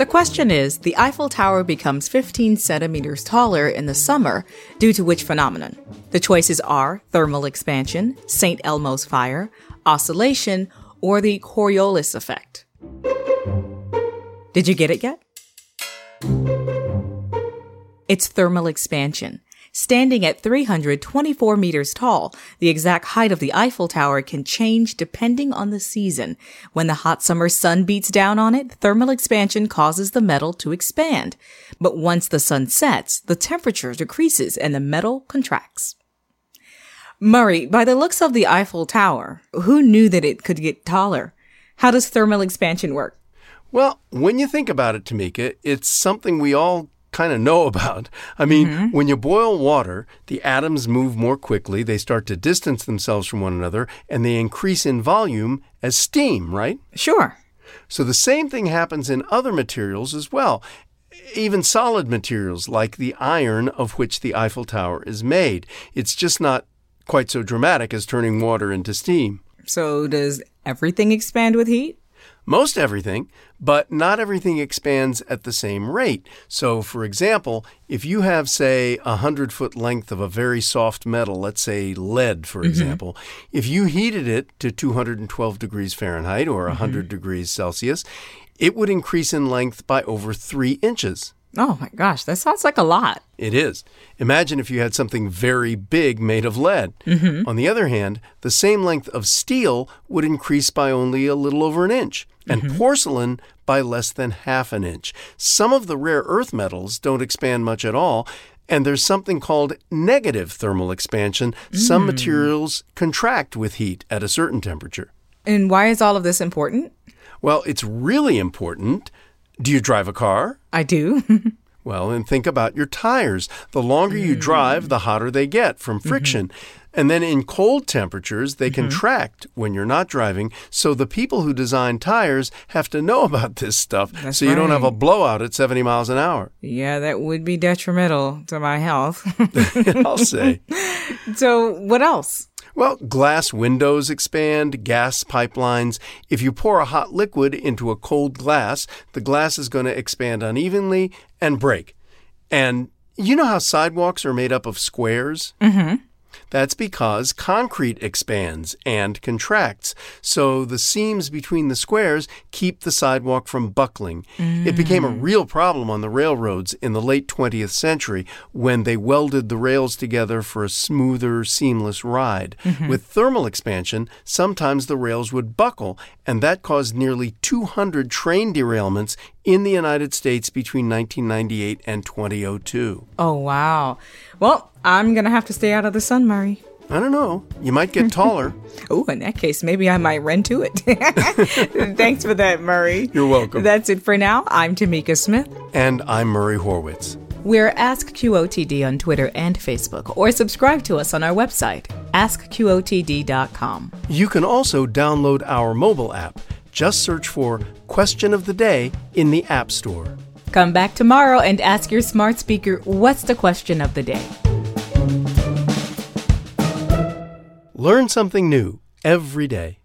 The question is the Eiffel Tower becomes 15 centimeters taller in the summer due to which phenomenon? The choices are thermal expansion, St. Elmo's fire, oscillation, or the Coriolis effect. Did you get it yet? It's thermal expansion. Standing at 324 meters tall, the exact height of the Eiffel Tower can change depending on the season. When the hot summer sun beats down on it, thermal expansion causes the metal to expand. But once the sun sets, the temperature decreases and the metal contracts. Murray, by the looks of the Eiffel Tower, who knew that it could get taller? How does thermal expansion work? Well, when you think about it, Tamika, it's something we all kind of know about. I mean, mm-hmm. when you boil water, the atoms move more quickly, they start to distance themselves from one another, and they increase in volume as steam, right? Sure. So the same thing happens in other materials as well. Even solid materials like the iron of which the Eiffel Tower is made. It's just not quite so dramatic as turning water into steam. So, does everything expand with heat? Most everything, but not everything expands at the same rate. So, for example, if you have, say, a 100 foot length of a very soft metal, let's say lead, for mm-hmm. example, if you heated it to 212 degrees Fahrenheit or 100 mm-hmm. degrees Celsius, it would increase in length by over three inches. Oh my gosh, that sounds like a lot. It is. Imagine if you had something very big made of lead. Mm-hmm. On the other hand, the same length of steel would increase by only a little over an inch, and mm-hmm. porcelain by less than half an inch. Some of the rare earth metals don't expand much at all, and there's something called negative thermal expansion. Mm. Some materials contract with heat at a certain temperature. And why is all of this important? Well, it's really important do you drive a car? I do. well, and think about your tires. The longer you mm. drive, the hotter they get from mm-hmm. friction. Mm-hmm. And then in cold temperatures, they mm-hmm. contract when you're not driving. So the people who design tires have to know about this stuff That's so you right. don't have a blowout at 70 miles an hour. Yeah, that would be detrimental to my health. I'll say. So, what else? Well, glass windows expand, gas pipelines. If you pour a hot liquid into a cold glass, the glass is going to expand unevenly and break. And you know how sidewalks are made up of squares? Mm-hmm. That's because concrete expands and contracts, so the seams between the squares keep the sidewalk from buckling. Mm. It became a mm. real problem on the railroads in the late 20th century when they welded the rails together for a smoother, seamless ride. Mm-hmm. With thermal expansion, sometimes the rails would buckle, and that caused nearly 200 train derailments in the United States between 1998 and 2002. Oh, wow. Well, I'm going to have to stay out of the sun, Murray. I don't know. You might get taller. oh, in that case, maybe I might run to it. Thanks for that, Murray. You're welcome. That's it for now. I'm Tamika Smith. And I'm Murray Horwitz. We're Ask QOTD on Twitter and Facebook, or subscribe to us on our website, askqotd.com. You can also download our mobile app. Just search for Question of the Day in the App Store. Come back tomorrow and ask your smart speaker what's the question of the day. Learn something new every day.